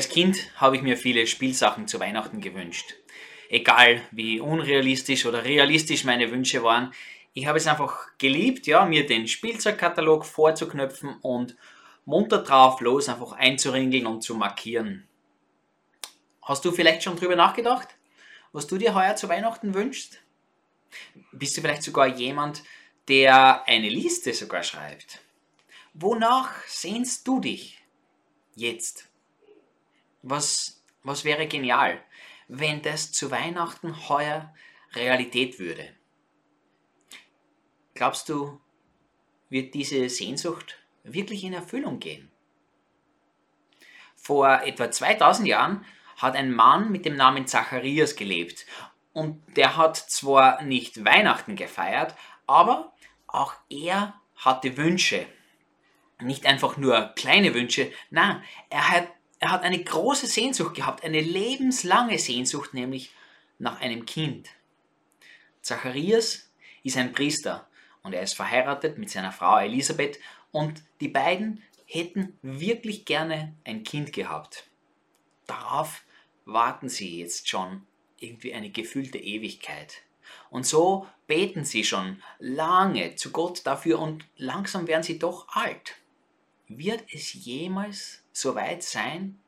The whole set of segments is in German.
Als Kind habe ich mir viele Spielsachen zu Weihnachten gewünscht. Egal wie unrealistisch oder realistisch meine Wünsche waren, ich habe es einfach geliebt, ja, mir den Spielzeugkatalog vorzuknöpfen und munter drauf los einfach einzuringeln und zu markieren. Hast du vielleicht schon drüber nachgedacht, was du dir heuer zu Weihnachten wünschst? Bist du vielleicht sogar jemand, der eine Liste sogar schreibt? Wonach sehnst du dich jetzt? Was, was wäre genial, wenn das zu Weihnachten heuer Realität würde? Glaubst du, wird diese Sehnsucht wirklich in Erfüllung gehen? Vor etwa 2000 Jahren hat ein Mann mit dem Namen Zacharias gelebt und der hat zwar nicht Weihnachten gefeiert, aber auch er hatte Wünsche. Nicht einfach nur kleine Wünsche, nein, er hat er hat eine große Sehnsucht gehabt, eine lebenslange Sehnsucht, nämlich nach einem Kind. Zacharias ist ein Priester und er ist verheiratet mit seiner Frau Elisabeth und die beiden hätten wirklich gerne ein Kind gehabt. Darauf warten sie jetzt schon irgendwie eine gefühlte Ewigkeit. Und so beten sie schon lange zu Gott dafür und langsam werden sie doch alt. Wird es jemals so weit sein?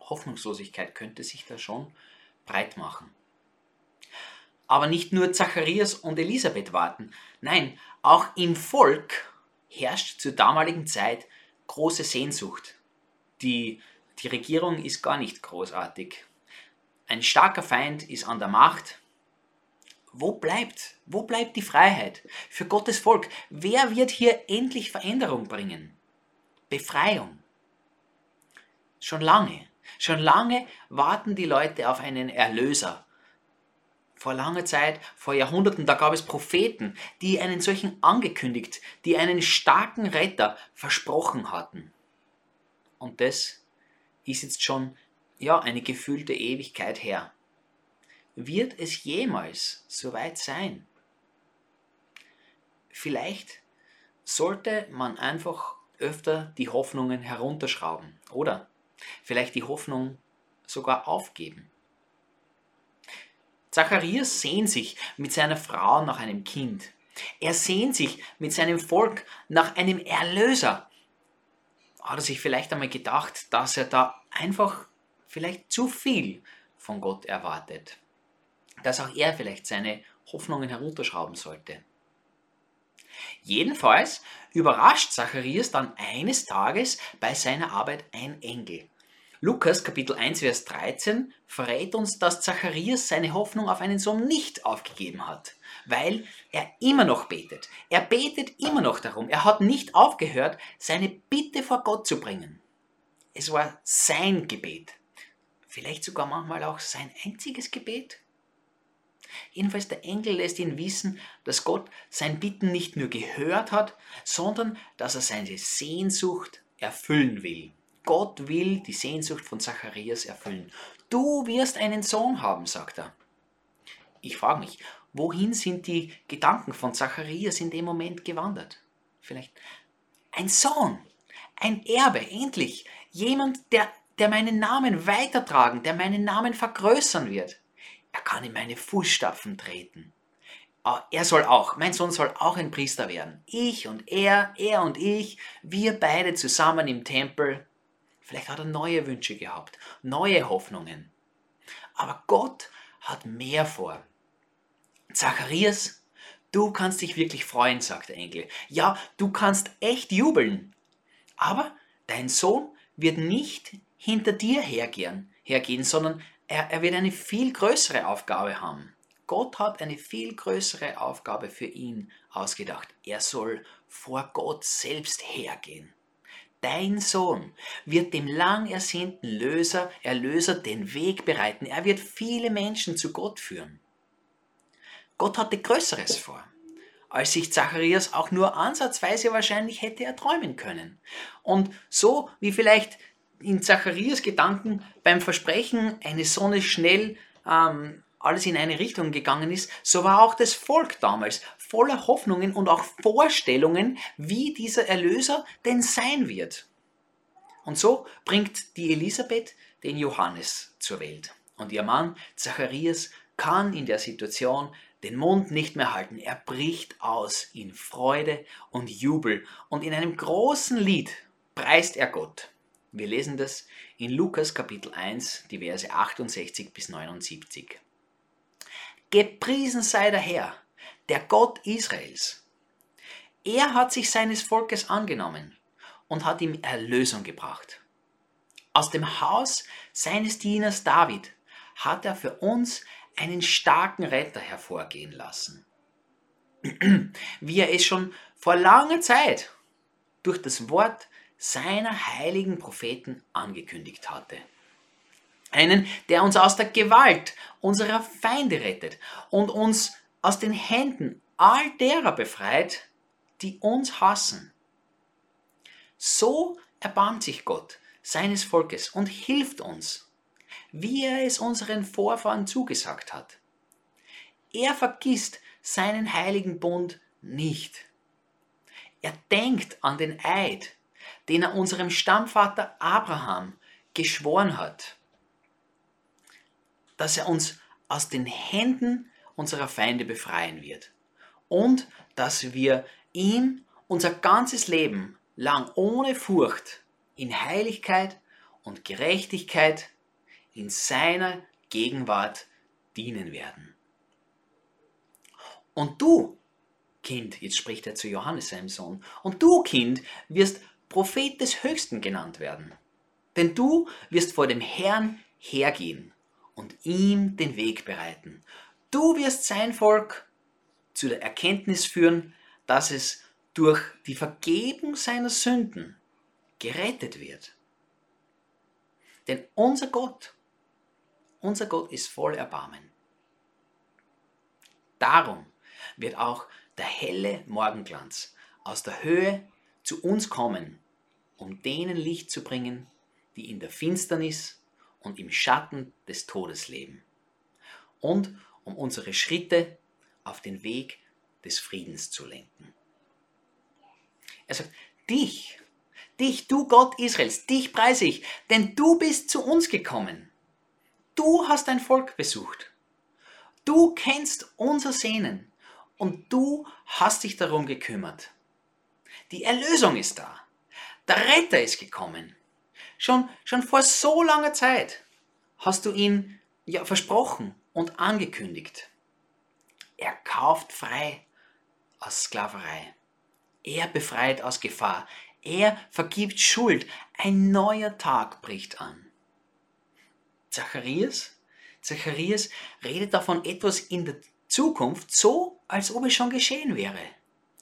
Hoffnungslosigkeit könnte sich da schon breit machen. Aber nicht nur Zacharias und Elisabeth warten, nein, auch im Volk herrscht zur damaligen Zeit große Sehnsucht. Die, die Regierung ist gar nicht großartig. Ein starker Feind ist an der Macht. Wo bleibt, wo bleibt die Freiheit für Gottes Volk? Wer wird hier endlich Veränderung bringen? Befreiung. Schon lange, schon lange warten die Leute auf einen Erlöser. Vor langer Zeit, vor Jahrhunderten, da gab es Propheten, die einen solchen angekündigt, die einen starken Retter versprochen hatten. Und das ist jetzt schon ja eine gefühlte Ewigkeit her. Wird es jemals so weit sein? Vielleicht sollte man einfach öfter die Hoffnungen herunterschrauben oder vielleicht die Hoffnung sogar aufgeben. Zacharias sehnt sich mit seiner Frau nach einem Kind. Er sehnt sich mit seinem Volk nach einem Erlöser. Hat er sich vielleicht einmal gedacht, dass er da einfach vielleicht zu viel von Gott erwartet? Dass auch er vielleicht seine Hoffnungen herunterschrauben sollte? Jedenfalls überrascht Zacharias dann eines Tages bei seiner Arbeit ein Engel. Lukas Kapitel 1, Vers 13 verrät uns, dass Zacharias seine Hoffnung auf einen Sohn nicht aufgegeben hat, weil er immer noch betet. Er betet immer noch darum. Er hat nicht aufgehört, seine Bitte vor Gott zu bringen. Es war sein Gebet. Vielleicht sogar manchmal auch sein einziges Gebet. Jedenfalls der Engel lässt ihn wissen, dass Gott sein Bitten nicht nur gehört hat, sondern dass er seine Sehnsucht erfüllen will. Gott will die Sehnsucht von Zacharias erfüllen. Du wirst einen Sohn haben, sagt er. Ich frage mich, wohin sind die Gedanken von Zacharias in dem Moment gewandert? Vielleicht ein Sohn, ein Erbe, endlich. Jemand, der, der meinen Namen weitertragen, der meinen Namen vergrößern wird. Er kann in meine Fußstapfen treten. Ah, er soll auch, mein Sohn soll auch ein Priester werden. Ich und er, er und ich, wir beide zusammen im Tempel, Vielleicht hat er neue Wünsche gehabt, neue Hoffnungen. Aber Gott hat mehr vor. Zacharias, du kannst dich wirklich freuen, sagt der Engel. Ja, du kannst echt jubeln. Aber dein Sohn wird nicht hinter dir hergehen, hergehen sondern er, er wird eine viel größere Aufgabe haben. Gott hat eine viel größere Aufgabe für ihn ausgedacht. Er soll vor Gott selbst hergehen. Dein Sohn wird dem lang ersehnten Löser, Erlöser den Weg bereiten. Er wird viele Menschen zu Gott führen. Gott hatte Größeres vor, als sich Zacharias auch nur ansatzweise wahrscheinlich hätte erträumen können. Und so wie vielleicht in Zacharias Gedanken beim Versprechen eines Sohnes schnell ähm, alles in eine Richtung gegangen ist, so war auch das Volk damals voller Hoffnungen und auch Vorstellungen, wie dieser Erlöser denn sein wird. Und so bringt die Elisabeth den Johannes zur Welt. Und ihr Mann Zacharias kann in der Situation den Mund nicht mehr halten. Er bricht aus in Freude und Jubel. Und in einem großen Lied preist er Gott. Wir lesen das in Lukas Kapitel 1, die Verse 68 bis 79. Gepriesen sei der Herr, der Gott Israels. Er hat sich seines Volkes angenommen und hat ihm Erlösung gebracht. Aus dem Haus seines Dieners David hat er für uns einen starken Retter hervorgehen lassen, wie er es schon vor langer Zeit durch das Wort seiner heiligen Propheten angekündigt hatte. Einen, der uns aus der Gewalt unserer Feinde rettet und uns aus den Händen all derer befreit, die uns hassen. So erbarmt sich Gott seines Volkes und hilft uns, wie er es unseren Vorfahren zugesagt hat. Er vergisst seinen heiligen Bund nicht. Er denkt an den Eid, den er unserem Stammvater Abraham geschworen hat, dass er uns aus den Händen unserer Feinde befreien wird und dass wir ihm unser ganzes Leben lang ohne Furcht in Heiligkeit und Gerechtigkeit in seiner Gegenwart dienen werden. Und du, Kind, jetzt spricht er zu Johannes, seinem Sohn, und du, Kind, wirst Prophet des Höchsten genannt werden. Denn du wirst vor dem Herrn hergehen und ihm den Weg bereiten. Du wirst sein Volk zu der Erkenntnis führen, dass es durch die Vergebung seiner Sünden gerettet wird. Denn unser Gott, unser Gott ist voll Erbarmen. Darum wird auch der helle Morgenglanz aus der Höhe zu uns kommen, um denen Licht zu bringen, die in der Finsternis und im Schatten des Todes leben, und um unsere Schritte auf den Weg des Friedens zu lenken. Er sagt, dich, dich, du Gott Israels, dich preise ich, denn du bist zu uns gekommen. Du hast dein Volk besucht. Du kennst unser Sehnen und du hast dich darum gekümmert. Die Erlösung ist da. Der Retter ist gekommen. Schon, schon vor so langer Zeit hast du ihn ja versprochen und angekündigt. Er kauft frei aus Sklaverei. Er befreit aus Gefahr. Er vergibt Schuld. Ein neuer Tag bricht an. Zacharias? Zacharias redet davon etwas in der Zukunft, so als ob es schon geschehen wäre.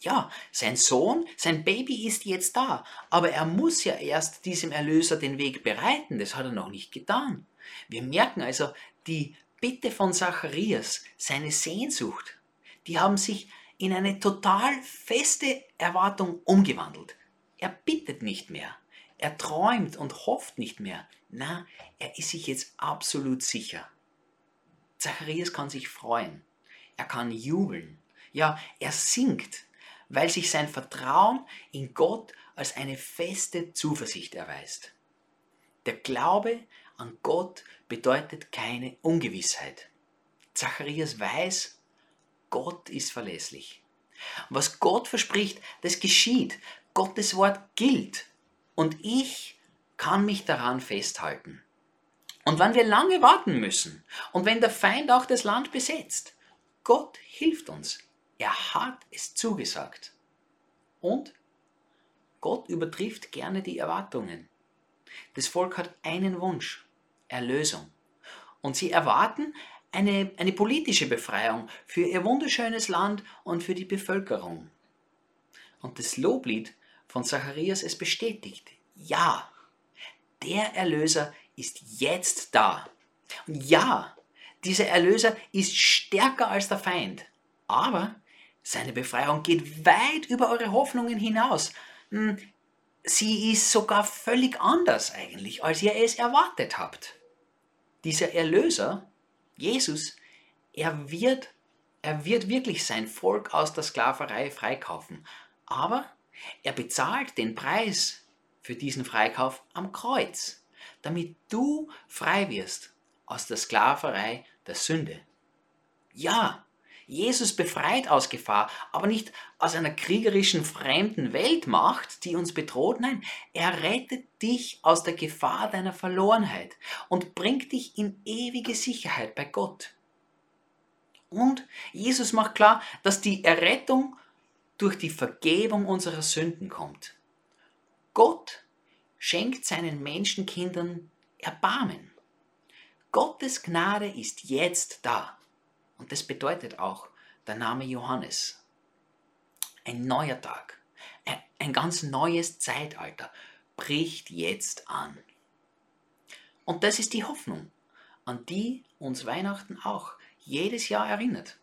Ja, sein Sohn, sein Baby ist jetzt da, aber er muss ja erst diesem Erlöser den Weg bereiten, das hat er noch nicht getan. Wir merken also die Bitte von Zacharias, seine Sehnsucht, die haben sich in eine total feste Erwartung umgewandelt. Er bittet nicht mehr, er träumt und hofft nicht mehr. Na, er ist sich jetzt absolut sicher. Zacharias kann sich freuen, er kann jubeln, ja, er singt, weil sich sein Vertrauen in Gott als eine feste Zuversicht erweist. Der Glaube an Gott bedeutet keine Ungewissheit. Zacharias weiß, Gott ist verlässlich. Was Gott verspricht, das geschieht. Gottes Wort gilt. Und ich kann mich daran festhalten. Und wenn wir lange warten müssen und wenn der Feind auch das Land besetzt, Gott hilft uns. Er hat es zugesagt. Und Gott übertrifft gerne die Erwartungen. Das Volk hat einen Wunsch, Erlösung. Und sie erwarten eine, eine politische Befreiung für ihr wunderschönes Land und für die Bevölkerung. Und das Loblied von Zacharias es bestätigt. Ja, der Erlöser ist jetzt da. Und ja, dieser Erlöser ist stärker als der Feind. Aber seine Befreiung geht weit über eure Hoffnungen hinaus. Hm, sie ist sogar völlig anders eigentlich, als ihr es erwartet habt. Dieser Erlöser, Jesus, er wird, er wird wirklich sein Volk aus der Sklaverei freikaufen. Aber er bezahlt den Preis für diesen Freikauf am Kreuz, damit du frei wirst aus der Sklaverei der Sünde. Ja, Jesus befreit aus Gefahr, aber nicht aus einer kriegerischen fremden Weltmacht, die uns bedroht. Nein, er rettet dich aus der Gefahr deiner Verlorenheit und bringt dich in ewige Sicherheit bei Gott. Und Jesus macht klar, dass die Errettung durch die Vergebung unserer Sünden kommt. Gott schenkt seinen Menschenkindern Erbarmen. Gottes Gnade ist jetzt da. Und das bedeutet auch der Name Johannes. Ein neuer Tag, ein ganz neues Zeitalter bricht jetzt an. Und das ist die Hoffnung, an die uns Weihnachten auch jedes Jahr erinnert.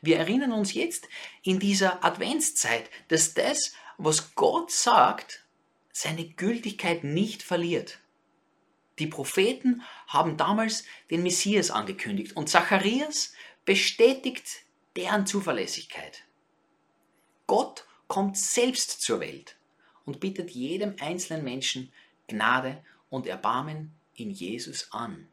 Wir erinnern uns jetzt in dieser Adventszeit, dass das, was Gott sagt, seine Gültigkeit nicht verliert. Die Propheten haben damals den Messias angekündigt und Zacharias bestätigt deren Zuverlässigkeit. Gott kommt selbst zur Welt und bittet jedem einzelnen Menschen Gnade und Erbarmen in Jesus an.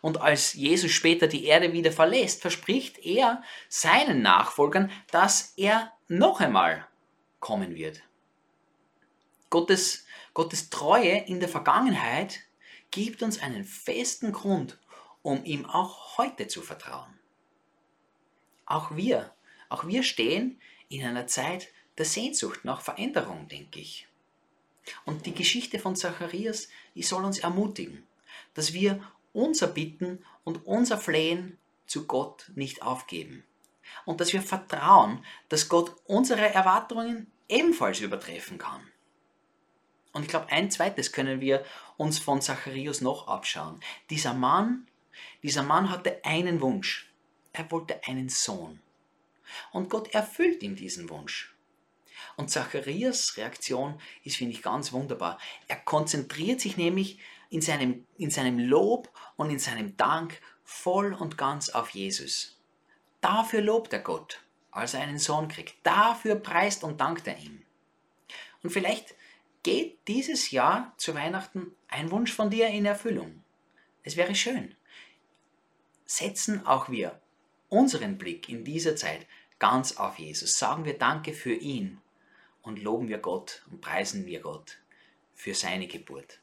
Und als Jesus später die Erde wieder verlässt, verspricht er seinen Nachfolgern, dass er noch einmal kommen wird. Gottes, Gottes Treue in der Vergangenheit gibt uns einen festen Grund, um ihm auch heute zu vertrauen. Auch wir, auch wir stehen in einer Zeit der Sehnsucht nach Veränderung, denke ich. Und die Geschichte von Zacharias, die soll uns ermutigen, dass wir unser Bitten und unser Flehen zu Gott nicht aufgeben. Und dass wir vertrauen, dass Gott unsere Erwartungen ebenfalls übertreffen kann. Und ich glaube, ein zweites können wir uns von Zacharias noch abschauen. Dieser Mann, dieser Mann hatte einen Wunsch. Er wollte einen Sohn. Und Gott erfüllt ihm diesen Wunsch. Und Zacharias Reaktion ist, finde ich, ganz wunderbar. Er konzentriert sich nämlich in seinem, in seinem Lob und in seinem Dank voll und ganz auf Jesus. Dafür lobt er Gott, als er einen Sohn kriegt. Dafür preist und dankt er ihm. Und vielleicht geht dieses Jahr zu Weihnachten ein Wunsch von dir in Erfüllung. Es wäre schön. Setzen auch wir unseren Blick in dieser Zeit ganz auf Jesus. Sagen wir Danke für ihn und loben wir Gott und preisen wir Gott für seine Geburt.